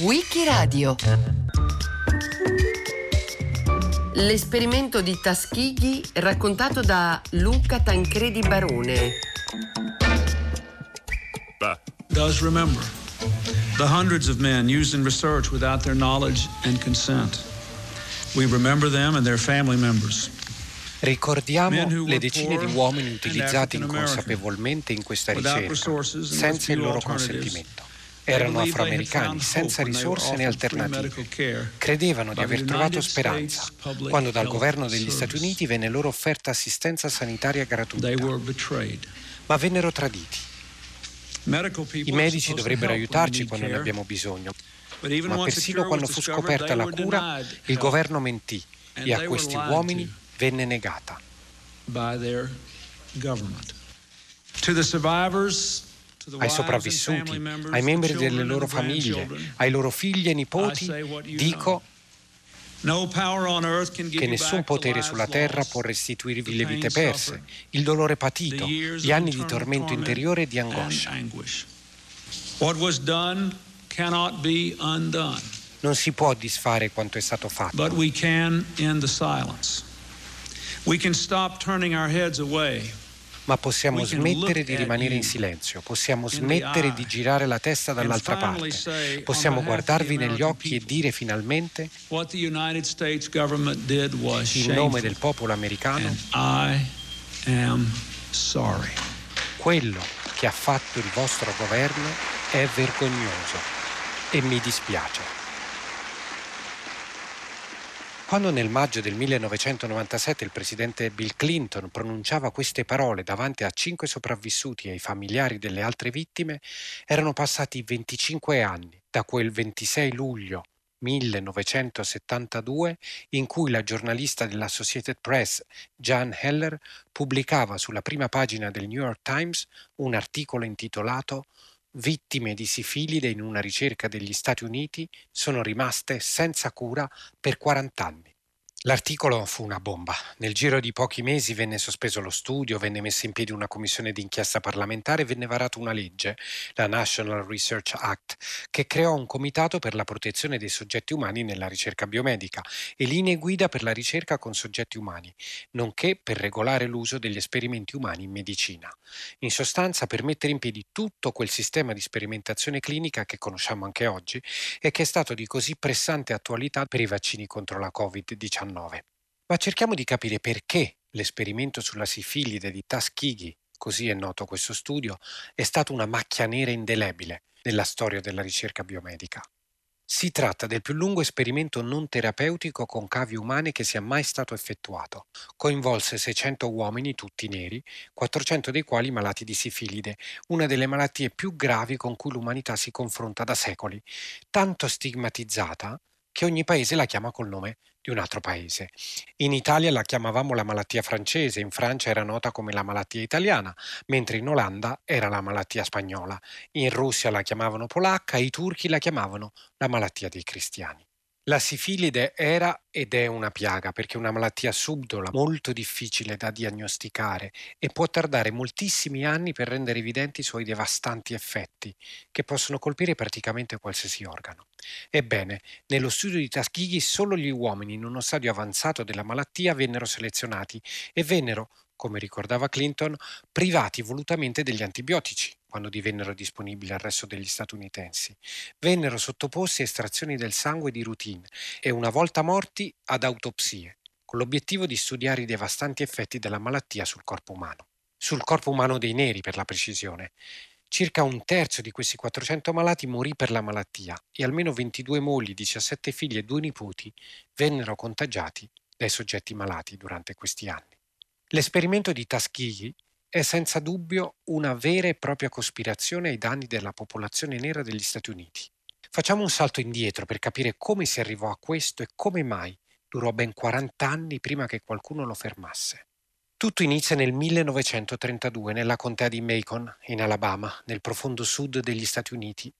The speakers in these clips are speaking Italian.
Wikiradio L'esperimento di Tuskegee raccontato da Luca Tancredi Barone. Does remember the hundreds of men used in research without their knowledge and consent. We remember them and their family members. Ricordiamo le decine di uomini utilizzati inconsapevolmente in questa ricerca, senza il loro consentimento. Erano afroamericani senza risorse né alternative. Credevano di aver trovato speranza quando dal governo degli Stati Uniti venne loro offerta assistenza sanitaria gratuita. Ma vennero traditi. I medici dovrebbero aiutarci quando ne abbiamo bisogno. Ma persino quando fu scoperta la cura, il governo mentì e a questi uomini venne negata. Ai sopravvissuti, ai membri delle loro famiglie, ai loro figli e nipoti, dico che nessun potere sulla terra può restituirvi le vite perse, il dolore patito, gli anni di tormento interiore e di angoscia. Non si può disfare quanto è stato fatto. Ma possiamo smettere di rimanere in silenzio, possiamo smettere di girare la testa dall'altra parte, possiamo guardarvi negli occhi e dire finalmente in nome del popolo americano quello che ha fatto il vostro governo è vergognoso e mi dispiace. Quando nel maggio del 1997 il presidente Bill Clinton pronunciava queste parole davanti a cinque sopravvissuti e ai familiari delle altre vittime, erano passati 25 anni da quel 26 luglio 1972 in cui la giornalista dell'Associated Press Jan Heller pubblicava sulla prima pagina del New York Times un articolo intitolato Vittime di sifilide in una ricerca degli Stati Uniti sono rimaste senza cura per 40 anni. L'articolo fu una bomba. Nel giro di pochi mesi venne sospeso lo studio, venne messa in piedi una commissione d'inchiesta parlamentare e venne varata una legge, la National Research Act, che creò un comitato per la protezione dei soggetti umani nella ricerca biomedica e linee guida per la ricerca con soggetti umani, nonché per regolare l'uso degli esperimenti umani in medicina. In sostanza per mettere in piedi tutto quel sistema di sperimentazione clinica che conosciamo anche oggi e che è stato di così pressante attualità per i vaccini contro la Covid-19. Ma cerchiamo di capire perché l'esperimento sulla sifilide di Tuskegee, così è noto questo studio, è stato una macchia nera indelebile nella storia della ricerca biomedica. Si tratta del più lungo esperimento non terapeutico con cavi umane che sia mai stato effettuato. Coinvolse 600 uomini, tutti neri, 400 dei quali malati di sifilide, una delle malattie più gravi con cui l'umanità si confronta da secoli, tanto stigmatizzata che ogni paese la chiama col nome di un altro paese. In Italia la chiamavamo la malattia francese, in Francia era nota come la malattia italiana, mentre in Olanda era la malattia spagnola, in Russia la chiamavano polacca, i turchi la chiamavano la malattia dei cristiani. La sifilide era ed è una piaga perché è una malattia subdola molto difficile da diagnosticare e può tardare moltissimi anni per rendere evidenti i suoi devastanti effetti, che possono colpire praticamente qualsiasi organo. Ebbene, nello studio di Tuskegee solo gli uomini in uno stadio avanzato della malattia vennero selezionati e vennero, come ricordava Clinton, privati volutamente degli antibiotici quando divennero disponibili al resto degli statunitensi. Vennero sottoposti a estrazioni del sangue di routine e una volta morti ad autopsie, con l'obiettivo di studiare i devastanti effetti della malattia sul corpo umano. Sul corpo umano dei neri, per la precisione. Circa un terzo di questi 400 malati morì per la malattia e almeno 22 mogli, 17 figli e due nipoti vennero contagiati dai soggetti malati durante questi anni. L'esperimento di Tuskegee è senza dubbio una vera e propria cospirazione ai danni della popolazione nera degli Stati Uniti. Facciamo un salto indietro per capire come si arrivò a questo e come mai durò ben 40 anni prima che qualcuno lo fermasse. Tutto inizia nel 1932 nella contea di Macon, in Alabama, nel profondo sud degli Stati Uniti.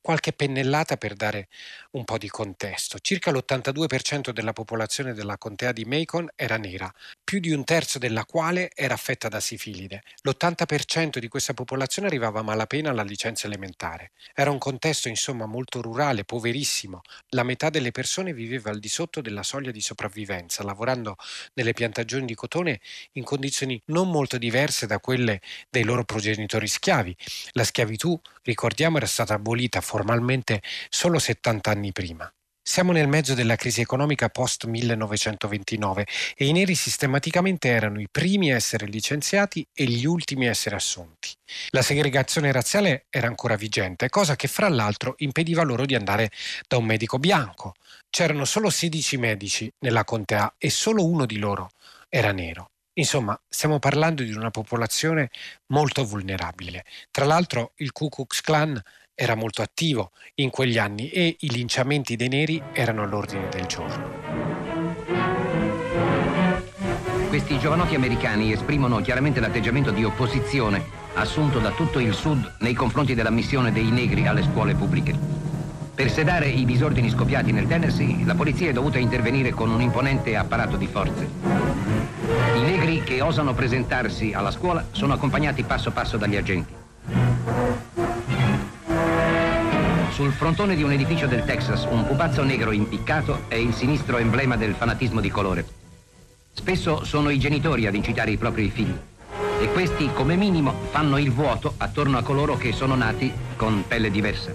Qualche pennellata per dare un po' di contesto. Circa l'82% della popolazione della contea di Macon era nera, più di un terzo della quale era affetta da sifilide. L'80% di questa popolazione arrivava a malapena alla licenza elementare. Era un contesto insomma molto rurale, poverissimo. La metà delle persone viveva al di sotto della soglia di sopravvivenza, lavorando nelle piantagioni di cotone in condizioni non molto diverse da quelle dei loro progenitori schiavi. La schiavitù, ricordiamo, era stata abolita formalmente solo 70 anni prima. Siamo nel mezzo della crisi economica post 1929 e i neri sistematicamente erano i primi a essere licenziati e gli ultimi a essere assunti. La segregazione razziale era ancora vigente, cosa che fra l'altro impediva loro di andare da un medico bianco. C'erano solo 16 medici nella contea e solo uno di loro era nero. Insomma, stiamo parlando di una popolazione molto vulnerabile. Tra l'altro il Ku Klux Klan era molto attivo in quegli anni e i linciamenti dei neri erano all'ordine del giorno. Questi giovanotti americani esprimono chiaramente l'atteggiamento di opposizione assunto da tutto il Sud nei confronti dell'ammissione dei negri alle scuole pubbliche. Per sedare i disordini scoppiati nel Tennessee, la polizia è dovuta intervenire con un imponente apparato di forze. I negri che osano presentarsi alla scuola sono accompagnati passo passo dagli agenti. Sul frontone di un edificio del Texas, un pupazzo negro impiccato è il sinistro emblema del fanatismo di colore. Spesso sono i genitori ad incitare i propri figli e questi, come minimo, fanno il vuoto attorno a coloro che sono nati con pelle diversa.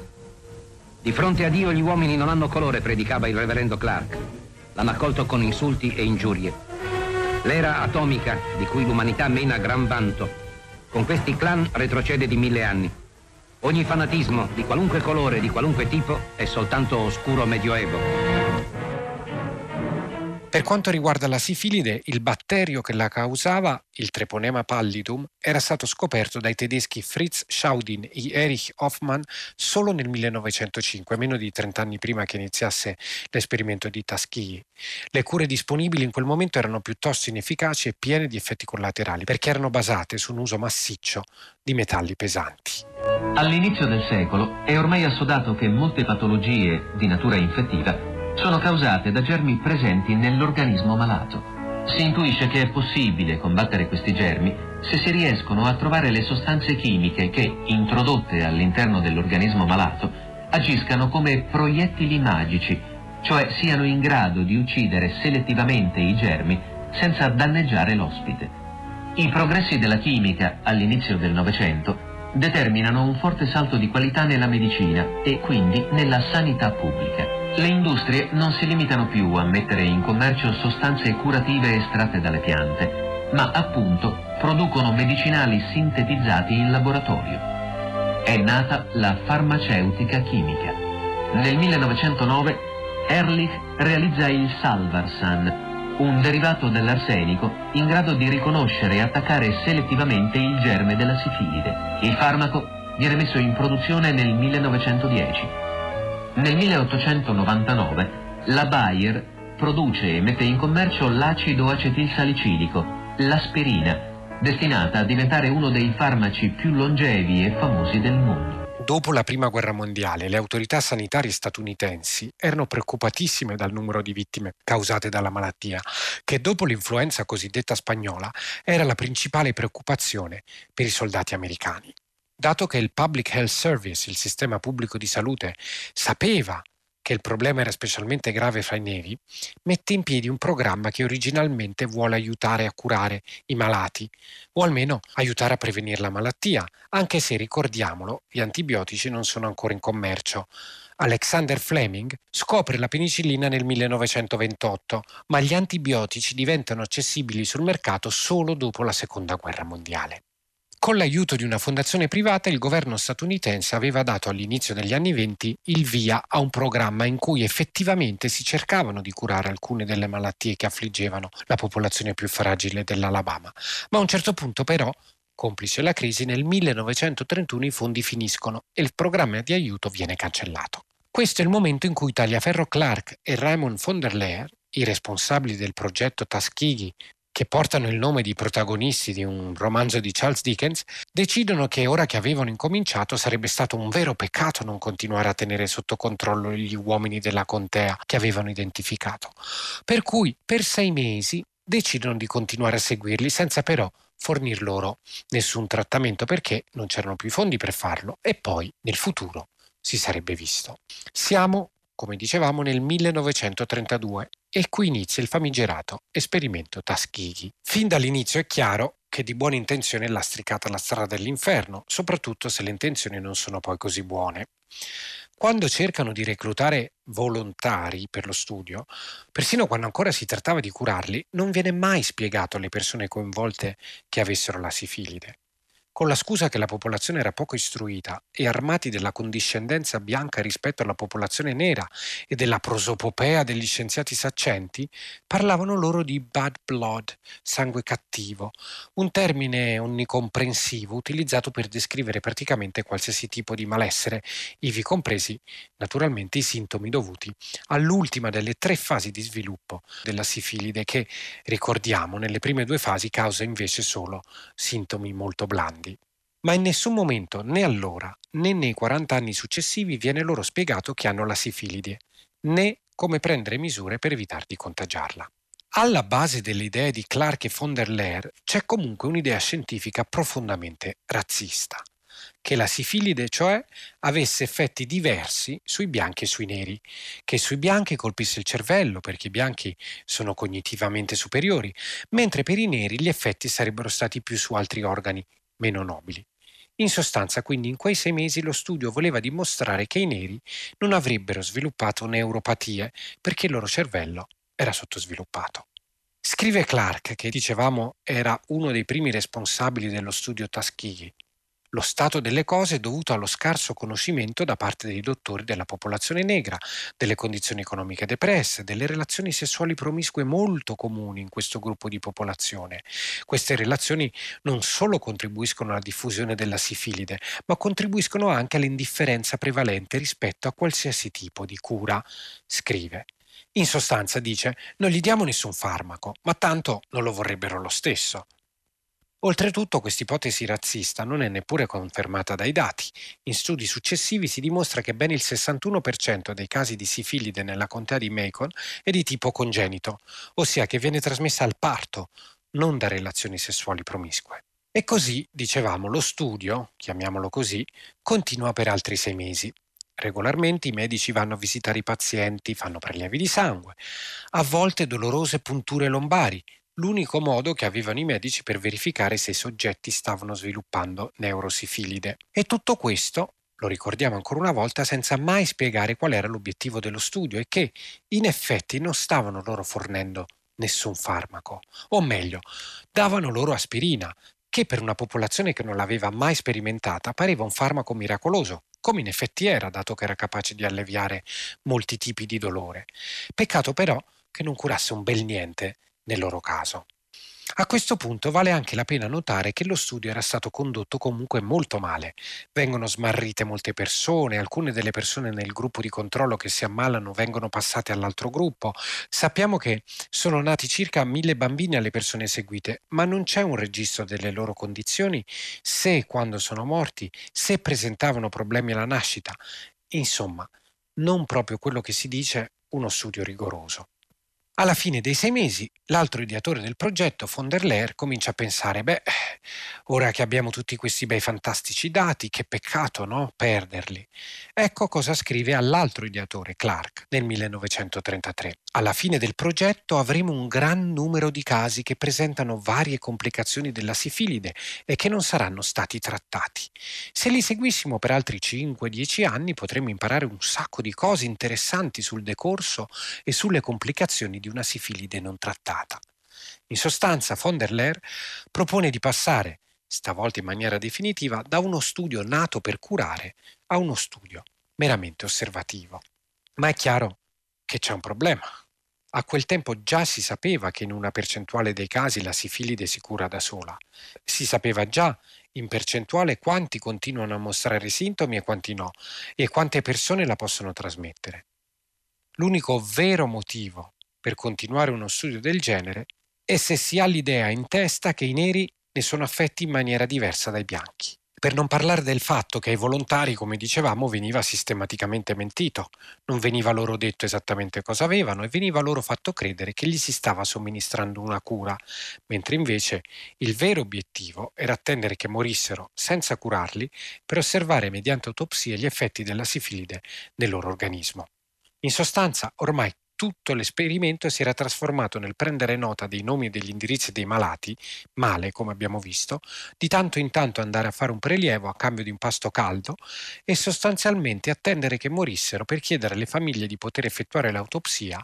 Di fronte a Dio gli uomini non hanno colore, predicava il reverendo Clark. L'hanno accolto con insulti e ingiurie. L'era atomica, di cui l'umanità mena gran vanto, con questi clan retrocede di mille anni. Ogni fanatismo, di qualunque colore, di qualunque tipo, è soltanto oscuro medioevo. Per quanto riguarda la sifilide, il batterio che la causava, il Treponema pallidum, era stato scoperto dai tedeschi Fritz Schaudin e Erich Hoffmann solo nel 1905, meno di 30 anni prima che iniziasse l'esperimento di Tuskegee. Le cure disponibili in quel momento erano piuttosto inefficaci e piene di effetti collaterali, perché erano basate su un uso massiccio di metalli pesanti. All'inizio del secolo è ormai assodato che molte patologie di natura infettiva sono causate da germi presenti nell'organismo malato. Si intuisce che è possibile combattere questi germi se si riescono a trovare le sostanze chimiche che, introdotte all'interno dell'organismo malato, agiscano come proiettili magici, cioè siano in grado di uccidere selettivamente i germi senza danneggiare l'ospite. I progressi della chimica all'inizio del Novecento determinano un forte salto di qualità nella medicina e quindi nella sanità pubblica. Le industrie non si limitano più a mettere in commercio sostanze curative estratte dalle piante, ma appunto producono medicinali sintetizzati in laboratorio. È nata la farmaceutica chimica. Nel 1909 Ehrlich realizza il Salvarsan, un derivato dell'arsenico in grado di riconoscere e attaccare selettivamente il germe della sifilide. Il farmaco viene messo in produzione nel 1910. Nel 1899 la Bayer produce e mette in commercio l'acido acetilsalicilico, l'aspirina, destinata a diventare uno dei farmaci più longevi e famosi del mondo. Dopo la Prima Guerra Mondiale, le autorità sanitarie statunitensi erano preoccupatissime dal numero di vittime causate dalla malattia, che dopo l'influenza cosiddetta spagnola era la principale preoccupazione per i soldati americani. Dato che il Public Health Service, il sistema pubblico di salute, sapeva che il problema era specialmente grave fra i neri, mette in piedi un programma che originalmente vuole aiutare a curare i malati, o almeno aiutare a prevenire la malattia, anche se ricordiamolo, gli antibiotici non sono ancora in commercio. Alexander Fleming scopre la penicillina nel 1928, ma gli antibiotici diventano accessibili sul mercato solo dopo la Seconda Guerra Mondiale. Con l'aiuto di una fondazione privata il governo statunitense aveva dato all'inizio degli anni venti il via a un programma in cui effettivamente si cercavano di curare alcune delle malattie che affliggevano la popolazione più fragile dell'Alabama. Ma a un certo punto però Complice la crisi, nel 1931 i fondi finiscono e il programma di aiuto viene cancellato. Questo è il momento in cui Tagliaferro Clark e Raymond von der Leer, i responsabili del progetto Tuskegee che portano il nome di protagonisti di un romanzo di Charles Dickens, decidono che ora che avevano incominciato sarebbe stato un vero peccato non continuare a tenere sotto controllo gli uomini della contea che avevano identificato. Per cui per sei mesi decidono di continuare a seguirli senza però fornir loro nessun trattamento perché non c'erano più i fondi per farlo e poi nel futuro si sarebbe visto. Siamo, come dicevamo, nel 1932 e qui inizia il famigerato esperimento Tuskegee. Fin dall'inizio è chiaro che di buona intenzione è lastricata la strada dell'inferno, soprattutto se le intenzioni non sono poi così buone. Quando cercano di reclutare volontari per lo studio, persino quando ancora si trattava di curarli, non viene mai spiegato alle persone coinvolte che avessero la sifilide. Con la scusa che la popolazione era poco istruita e armati della condiscendenza bianca rispetto alla popolazione nera e della prosopopea degli scienziati saccenti, parlavano loro di bad blood, sangue cattivo, un termine onnicomprensivo utilizzato per descrivere praticamente qualsiasi tipo di malessere, ivi compresi naturalmente i sintomi dovuti all'ultima delle tre fasi di sviluppo della sifilide che, ricordiamo, nelle prime due fasi causa invece solo sintomi molto blandi ma in nessun momento, né allora né nei 40 anni successivi, viene loro spiegato che hanno la sifilide, né come prendere misure per evitare di contagiarla. Alla base delle idee di Clark e von der Leer c'è comunque un'idea scientifica profondamente razzista, che la sifilide cioè avesse effetti diversi sui bianchi e sui neri, che sui bianchi colpisse il cervello perché i bianchi sono cognitivamente superiori, mentre per i neri gli effetti sarebbero stati più su altri organi meno nobili. In sostanza, quindi, in quei sei mesi lo studio voleva dimostrare che i neri non avrebbero sviluppato neuropatie perché il loro cervello era sottosviluppato. Scrive Clark, che dicevamo era uno dei primi responsabili dello studio Tuskegee, lo stato delle cose è dovuto allo scarso conoscimento da parte dei dottori della popolazione negra, delle condizioni economiche depresse, delle relazioni sessuali promiscue molto comuni in questo gruppo di popolazione. Queste relazioni non solo contribuiscono alla diffusione della sifilide, ma contribuiscono anche all'indifferenza prevalente rispetto a qualsiasi tipo di cura, scrive. In sostanza dice, non gli diamo nessun farmaco, ma tanto non lo vorrebbero lo stesso. Oltretutto questa ipotesi razzista non è neppure confermata dai dati. In studi successivi si dimostra che ben il 61% dei casi di sifilide nella contea di Macon è di tipo congenito, ossia che viene trasmessa al parto, non da relazioni sessuali promiscue. E così, dicevamo, lo studio, chiamiamolo così, continua per altri sei mesi. Regolarmente i medici vanno a visitare i pazienti, fanno prelievi di sangue, a volte dolorose punture lombari, l'unico modo che avevano i medici per verificare se i soggetti stavano sviluppando neurosifilide. E tutto questo, lo ricordiamo ancora una volta, senza mai spiegare qual era l'obiettivo dello studio e che, in effetti, non stavano loro fornendo nessun farmaco, o meglio, davano loro aspirina, che per una popolazione che non l'aveva mai sperimentata pareva un farmaco miracoloso, come in effetti era, dato che era capace di alleviare molti tipi di dolore. Peccato però che non curasse un bel niente nel loro caso. A questo punto vale anche la pena notare che lo studio era stato condotto comunque molto male. Vengono smarrite molte persone, alcune delle persone nel gruppo di controllo che si ammalano vengono passate all'altro gruppo. Sappiamo che sono nati circa mille bambini alle persone seguite, ma non c'è un registro delle loro condizioni, se e quando sono morti, se presentavano problemi alla nascita. Insomma, non proprio quello che si dice uno studio rigoroso. Alla fine dei sei mesi, l'altro ideatore del progetto, von der Leer, comincia a pensare, beh, ora che abbiamo tutti questi bei fantastici dati, che peccato, no? Perderli. Ecco cosa scrive all'altro ideatore, Clark, nel 1933. Alla fine del progetto avremo un gran numero di casi che presentano varie complicazioni della sifilide e che non saranno stati trattati. Se li seguissimo per altri 5-10 anni potremmo imparare un sacco di cose interessanti sul decorso e sulle complicazioni di una sifilide non trattata. In sostanza, von der Leer propone di passare, stavolta in maniera definitiva, da uno studio nato per curare a uno studio meramente osservativo. Ma è chiaro che c'è un problema. A quel tempo già si sapeva che in una percentuale dei casi la sifilide si cura da sola. Si sapeva già in percentuale quanti continuano a mostrare sintomi e quanti no, e quante persone la possono trasmettere. L'unico vero motivo per continuare uno studio del genere e se si ha l'idea in testa che i neri ne sono affetti in maniera diversa dai bianchi. Per non parlare del fatto che ai volontari, come dicevamo, veniva sistematicamente mentito, non veniva loro detto esattamente cosa avevano e veniva loro fatto credere che gli si stava somministrando una cura, mentre invece il vero obiettivo era attendere che morissero senza curarli per osservare mediante autopsia gli effetti della sifilide nel loro organismo. In sostanza, ormai tutto l'esperimento si era trasformato nel prendere nota dei nomi e degli indirizzi dei malati, male come abbiamo visto, di tanto in tanto andare a fare un prelievo a cambio di un pasto caldo e sostanzialmente attendere che morissero per chiedere alle famiglie di poter effettuare l'autopsia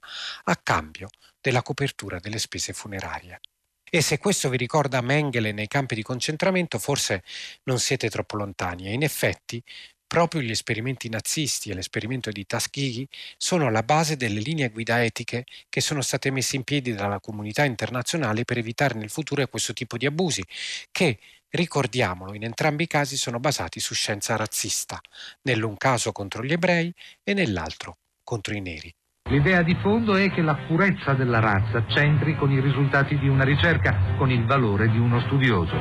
a cambio della copertura delle spese funerarie. E se questo vi ricorda Mengele nei campi di concentramento, forse non siete troppo lontani e in effetti Proprio gli esperimenti nazisti e l'esperimento di Tuskegee sono alla base delle linee guida etiche che sono state messe in piedi dalla comunità internazionale per evitare nel futuro questo tipo di abusi, che, ricordiamolo, in entrambi i casi sono basati su scienza razzista, nell'un caso contro gli ebrei e nell'altro contro i neri. L'idea di fondo è che la purezza della razza c'entri con i risultati di una ricerca, con il valore di uno studioso.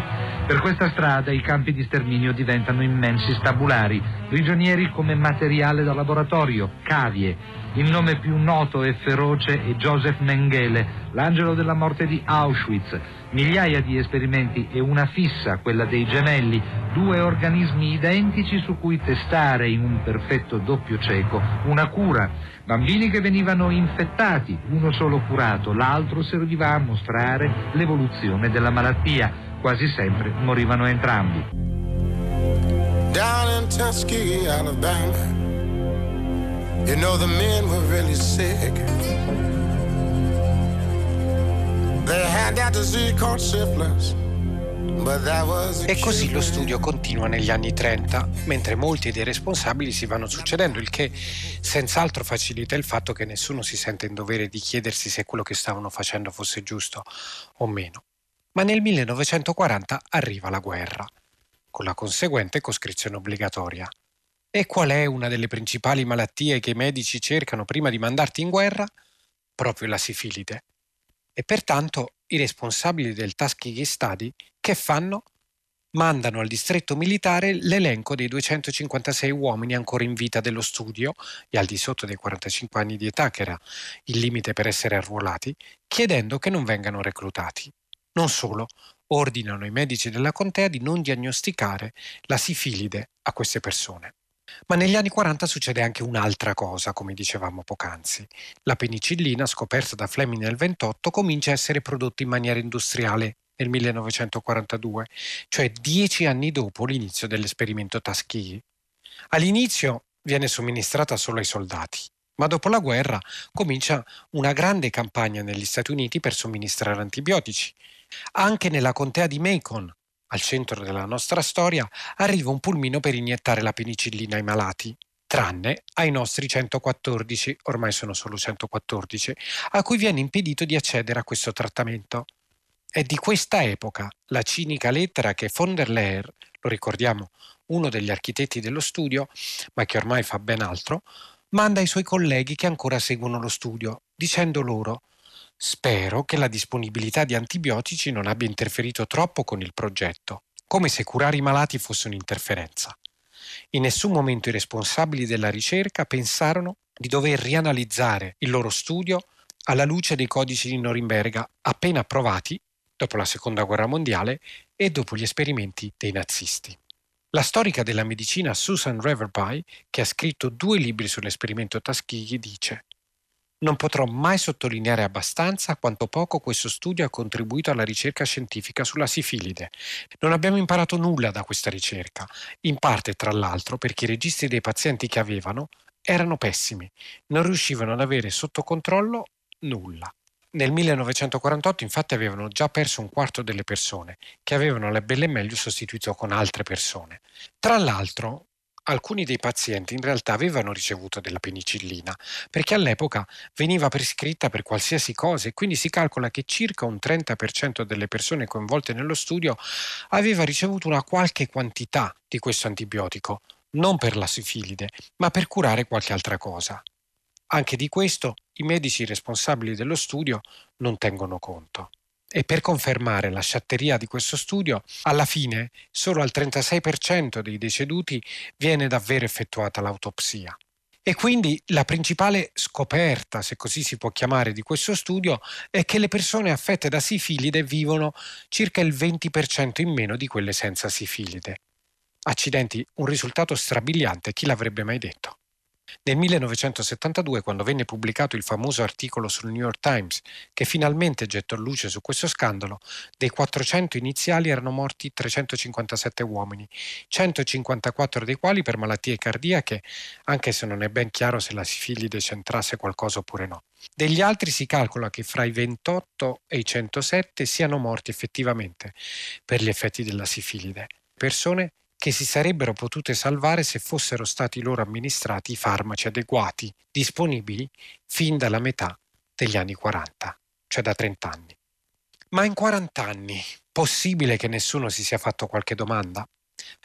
Per questa strada i campi di sterminio diventano immensi stabulari, prigionieri come materiale da laboratorio, cavie. Il nome più noto e feroce è Joseph Mengele, l'angelo della morte di Auschwitz, migliaia di esperimenti e una fissa, quella dei gemelli, due organismi identici su cui testare in un perfetto doppio cieco una cura. Bambini che venivano infettati, uno solo curato, l'altro serviva a mostrare l'evoluzione della malattia. Quasi sempre morivano entrambi. Down in Tuskegee, Alabama, you know the men were really sick. E così lo studio continua negli anni 30, mentre molti dei responsabili si vanno succedendo, il che senz'altro facilita il fatto che nessuno si sente in dovere di chiedersi se quello che stavano facendo fosse giusto o meno. Ma nel 1940 arriva la guerra, con la conseguente coscrizione obbligatoria. E qual è una delle principali malattie che i medici cercano prima di mandarti in guerra? Proprio la sifilide e pertanto i responsabili del Tuskegee Study che fanno? Mandano al distretto militare l'elenco dei 256 uomini ancora in vita dello studio e al di sotto dei 45 anni di età, che era il limite per essere arruolati, chiedendo che non vengano reclutati. Non solo, ordinano ai medici della contea di non diagnosticare la sifilide a queste persone. Ma negli anni 40 succede anche un'altra cosa, come dicevamo poc'anzi. La penicillina, scoperta da Fleming nel 28, comincia a essere prodotta in maniera industriale nel 1942, cioè dieci anni dopo l'inizio dell'esperimento Tuskegee. All'inizio viene somministrata solo ai soldati, ma dopo la guerra comincia una grande campagna negli Stati Uniti per somministrare antibiotici. Anche nella contea di Macon, al centro della nostra storia, arriva un pulmino per iniettare la penicillina ai malati, tranne ai nostri 114, ormai sono solo 114, a cui viene impedito di accedere a questo trattamento. È di questa epoca la cinica lettera che von der Leer, lo ricordiamo, uno degli architetti dello studio, ma che ormai fa ben altro, manda ai suoi colleghi che ancora seguono lo studio, dicendo loro Spero che la disponibilità di antibiotici non abbia interferito troppo con il progetto, come se curare i malati fosse un'interferenza. In nessun momento i responsabili della ricerca pensarono di dover rianalizzare il loro studio alla luce dei codici di Norimberga appena approvati dopo la Seconda Guerra Mondiale e dopo gli esperimenti dei nazisti. La storica della medicina Susan Reverby, che ha scritto due libri sull'esperimento Tuskegee, dice non potrò mai sottolineare abbastanza quanto poco questo studio ha contribuito alla ricerca scientifica sulla sifilide. Non abbiamo imparato nulla da questa ricerca, in parte tra l'altro perché i registri dei pazienti che avevano erano pessimi, non riuscivano ad avere sotto controllo nulla. Nel 1948 infatti avevano già perso un quarto delle persone, che avevano la belle meglio sostituito con altre persone. Tra l'altro, alcuni dei pazienti in realtà avevano ricevuto della penicillina, perché all'epoca veniva prescritta per qualsiasi cosa e quindi si calcola che circa un 30% delle persone coinvolte nello studio aveva ricevuto una qualche quantità di questo antibiotico, non per la sifilide, ma per curare qualche altra cosa. Anche di questo i medici responsabili dello studio non tengono conto. E per confermare la sciatteria di questo studio, alla fine solo al 36% dei deceduti viene davvero effettuata l'autopsia. E quindi la principale scoperta, se così si può chiamare, di questo studio è che le persone affette da sifilide vivono circa il 20% in meno di quelle senza sifilide. Accidenti, un risultato strabiliante, chi l'avrebbe mai detto? Nel 1972, quando venne pubblicato il famoso articolo sul New York Times che finalmente gettò luce su questo scandalo, dei 400 iniziali erano morti 357 uomini, 154 dei quali per malattie cardiache, anche se non è ben chiaro se la sifilide c'entrasse qualcosa oppure no. Degli altri si calcola che fra i 28 e i 107 siano morti effettivamente per gli effetti della sifilide, persone che si sarebbero potute salvare se fossero stati loro amministrati i farmaci adeguati disponibili fin dalla metà degli anni 40, cioè da 30 anni. Ma in 40 anni, possibile che nessuno si sia fatto qualche domanda?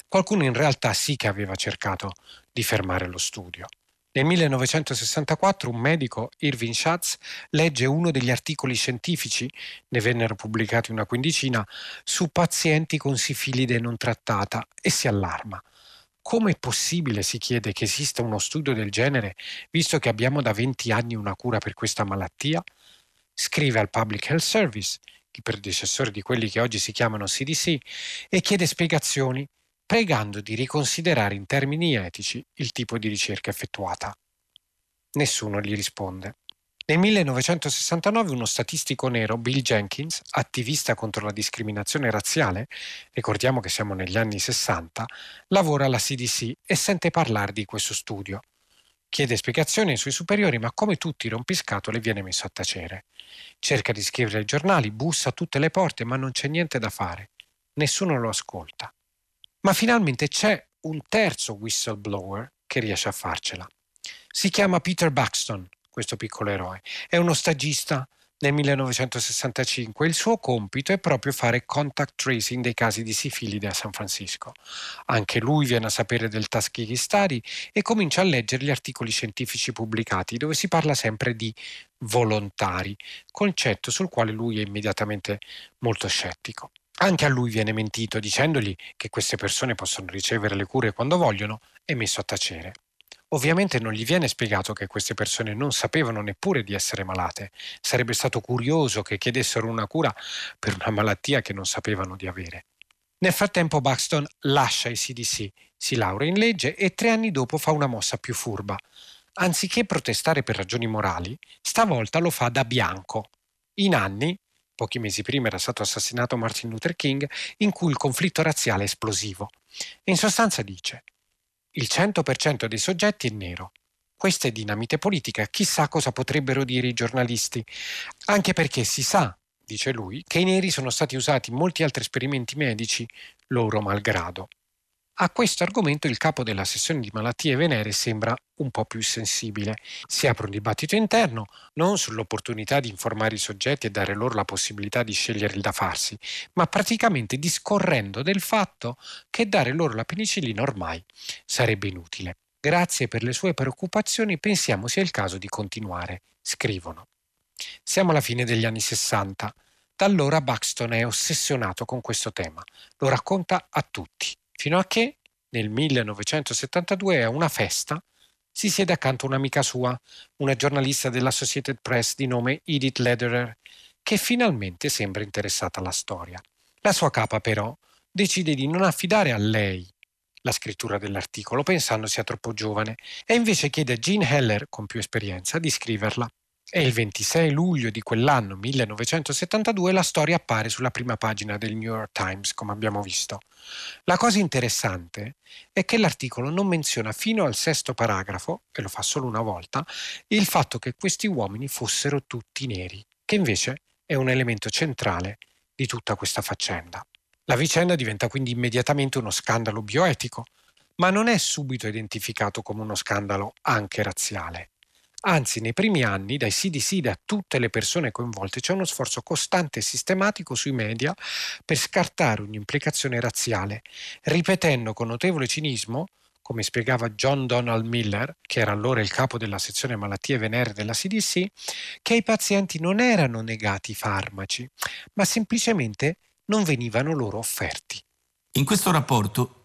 Qualcuno in realtà sì che aveva cercato di fermare lo studio. Nel 1964 un medico, Irving Schatz, legge uno degli articoli scientifici, ne vennero pubblicati una quindicina, su pazienti con sifilide non trattata e si allarma. Come è possibile, si chiede, che esista uno studio del genere, visto che abbiamo da 20 anni una cura per questa malattia? Scrive al Public Health Service, i predecessori di quelli che oggi si chiamano CDC, e chiede spiegazioni pregando di riconsiderare in termini etici il tipo di ricerca effettuata. Nessuno gli risponde. Nel 1969 uno statistico nero, Bill Jenkins, attivista contro la discriminazione razziale, ricordiamo che siamo negli anni 60, lavora alla CDC e sente parlare di questo studio. Chiede spiegazioni ai suoi superiori, ma come tutti i rompiscatole viene messo a tacere. Cerca di scrivere ai giornali, bussa a tutte le porte, ma non c'è niente da fare. Nessuno lo ascolta. Ma finalmente c'è un terzo whistleblower che riesce a farcela. Si chiama Peter Buxton, questo piccolo eroe. È uno stagista nel 1965 il suo compito è proprio fare contact tracing dei casi di sifilide a San Francisco. Anche lui viene a sapere del Tuskegee Study e comincia a leggere gli articoli scientifici pubblicati dove si parla sempre di volontari, concetto sul quale lui è immediatamente molto scettico. Anche a lui viene mentito dicendogli che queste persone possono ricevere le cure quando vogliono e messo a tacere. Ovviamente non gli viene spiegato che queste persone non sapevano neppure di essere malate. Sarebbe stato curioso che chiedessero una cura per una malattia che non sapevano di avere. Nel frattempo Buxton lascia i CDC, si laurea in legge e tre anni dopo fa una mossa più furba. Anziché protestare per ragioni morali, stavolta lo fa da bianco. In anni pochi mesi prima era stato assassinato Martin Luther King, in cui il conflitto razziale è esplosivo. In sostanza dice, il 100% dei soggetti è nero. Questa è dinamite politica, chissà cosa potrebbero dire i giornalisti, anche perché si sa, dice lui, che i neri sono stati usati in molti altri esperimenti medici, loro malgrado. A questo argomento il capo della sessione di malattie venere sembra un po' più sensibile. Si apre un dibattito interno non sull'opportunità di informare i soggetti e dare loro la possibilità di scegliere il da farsi, ma praticamente discorrendo del fatto che dare loro la penicillina ormai sarebbe inutile. Grazie per le sue preoccupazioni, pensiamo sia il caso di continuare, scrivono. Siamo alla fine degli anni 60. Da allora Buxton è ossessionato con questo tema, lo racconta a tutti fino a che nel 1972 a una festa si siede accanto un'amica sua, una giornalista dell'Associated Press di nome Edith Lederer, che finalmente sembra interessata alla storia. La sua capa però decide di non affidare a lei la scrittura dell'articolo pensando sia troppo giovane e invece chiede a Jean Heller, con più esperienza, di scriverla. E il 26 luglio di quell'anno 1972 la storia appare sulla prima pagina del New York Times, come abbiamo visto. La cosa interessante è che l'articolo non menziona fino al sesto paragrafo, e lo fa solo una volta, il fatto che questi uomini fossero tutti neri, che invece è un elemento centrale di tutta questa faccenda. La vicenda diventa quindi immediatamente uno scandalo bioetico, ma non è subito identificato come uno scandalo anche razziale. Anzi, nei primi anni, dai CDC da tutte le persone coinvolte, c'è uno sforzo costante e sistematico sui media per scartare un'implicazione razziale, ripetendo con notevole cinismo come spiegava John Donald Miller, che era allora il capo della sezione malattie venere della CDC, che ai pazienti non erano negati farmaci, ma semplicemente non venivano loro offerti. In questo rapporto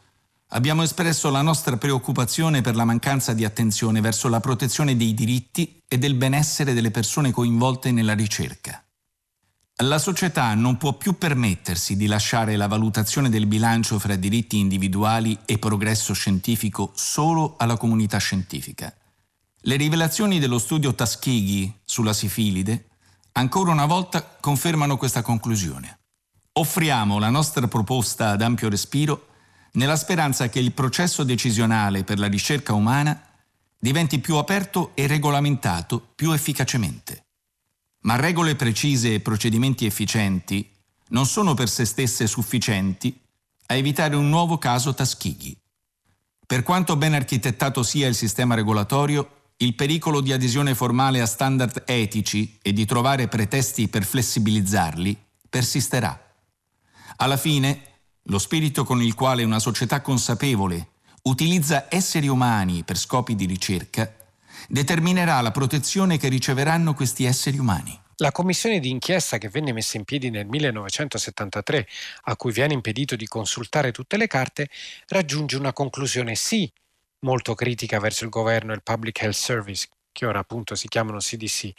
abbiamo espresso la nostra preoccupazione per la mancanza di attenzione verso la protezione dei diritti e del benessere delle persone coinvolte nella ricerca. La società non può più permettersi di lasciare la valutazione del bilancio fra diritti individuali e progresso scientifico solo alla comunità scientifica. Le rivelazioni dello studio Tuskegee sulla sifilide ancora una volta confermano questa conclusione. Offriamo la nostra proposta ad ampio respiro nella speranza che il processo decisionale per la ricerca umana diventi più aperto e regolamentato più efficacemente. Ma regole precise e procedimenti efficienti non sono per se stesse sufficienti a evitare un nuovo caso Taschighi. Per quanto ben architettato sia il sistema regolatorio, il pericolo di adesione formale a standard etici e di trovare pretesti per flessibilizzarli persisterà. Alla fine, lo spirito con il quale una società consapevole utilizza esseri umani per scopi di ricerca determinerà la protezione che riceveranno questi esseri umani. La commissione di inchiesta che venne messa in piedi nel 1973, a cui viene impedito di consultare tutte le carte, raggiunge una conclusione sì molto critica verso il governo e il Public Health Service, che ora appunto si chiamano CDC,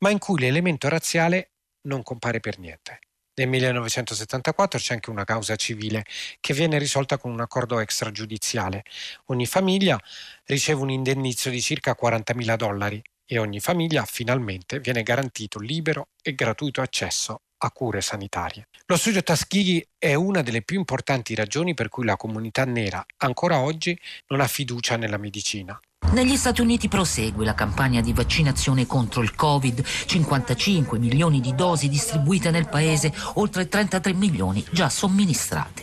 ma in cui l'elemento razziale non compare per niente. Nel 1974 c'è anche una causa civile che viene risolta con un accordo extragiudiziale. Ogni famiglia riceve un indennizzo di circa 40.000 dollari e ogni famiglia finalmente viene garantito libero e gratuito accesso a cure sanitarie. Lo studio Tuskegee è una delle più importanti ragioni per cui la comunità nera ancora oggi non ha fiducia nella medicina. Negli Stati Uniti prosegue la campagna di vaccinazione contro il Covid, 55 milioni di dosi distribuite nel paese, oltre 33 milioni già somministrate.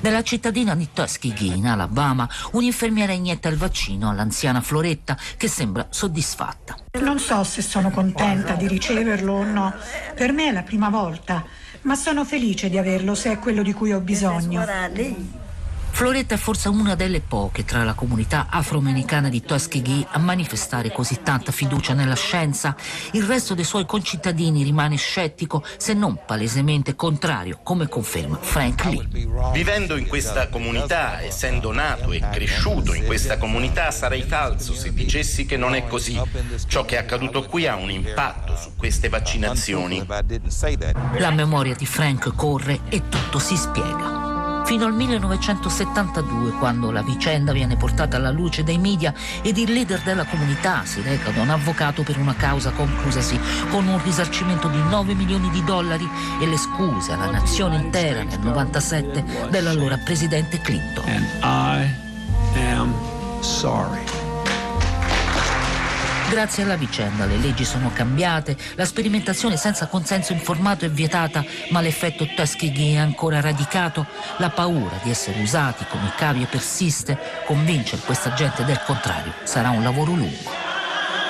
Nella cittadina di Tuskegee, in Alabama, un'infermiera inietta il vaccino all'anziana Floretta che sembra soddisfatta. Non so se sono contenta di riceverlo o no. Per me è la prima volta, ma sono felice di averlo se è quello di cui ho bisogno. Floretta è forse una delle poche tra la comunità afroamericana di Tuskegee a manifestare così tanta fiducia nella scienza. Il resto dei suoi concittadini rimane scettico, se non palesemente contrario, come conferma Frank Lee. Vivendo in questa comunità, essendo nato e cresciuto in questa comunità, sarei falso se dicessi che non è così. Ciò che è accaduto qui ha un impatto su queste vaccinazioni. La memoria di Frank corre e tutto si spiega fino al 1972 quando la vicenda viene portata alla luce dai media ed il leader della comunità si reca da un avvocato per una causa conclusasi con un risarcimento di 9 milioni di dollari e le scuse alla nazione intera nel 97 dell'allora presidente Clinton. And I am sorry. Grazie alla vicenda le leggi sono cambiate, la sperimentazione senza consenso informato è vietata, ma l'effetto Tuskegee è ancora radicato. La paura di essere usati come cavie persiste, convince questa gente del contrario. Sarà un lavoro lungo.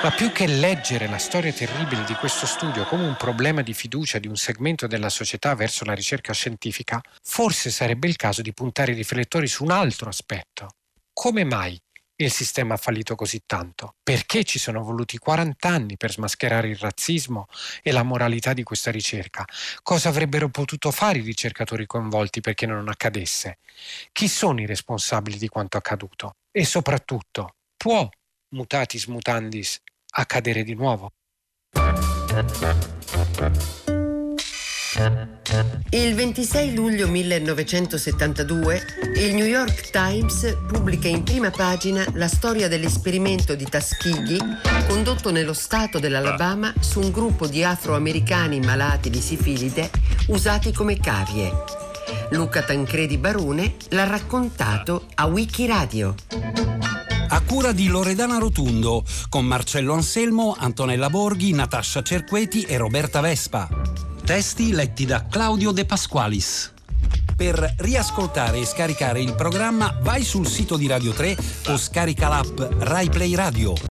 Ma più che leggere la storia terribile di questo studio come un problema di fiducia di un segmento della società verso la ricerca scientifica, forse sarebbe il caso di puntare i riflettori su un altro aspetto. Come mai il sistema ha fallito così tanto? Perché ci sono voluti 40 anni per smascherare il razzismo e la moralità di questa ricerca? Cosa avrebbero potuto fare i ricercatori coinvolti perché non accadesse? Chi sono i responsabili di quanto accaduto? E soprattutto, può, mutatis mutandis, accadere di nuovo? Il 26 luglio 1972 il New York Times pubblica in prima pagina la storia dell'esperimento di Tuskegee condotto nello stato dell'Alabama su un gruppo di afroamericani malati di sifilide usati come cavie. Luca Tancredi Barone l'ha raccontato a Wikiradio. A cura di Loredana Rotundo, con Marcello Anselmo, Antonella Borghi, Natascia Cerqueti e Roberta Vespa. Testi letti da Claudio De Pasqualis. Per riascoltare e scaricare il programma vai sul sito di Radio 3 o scarica l'app RaiPlay Radio.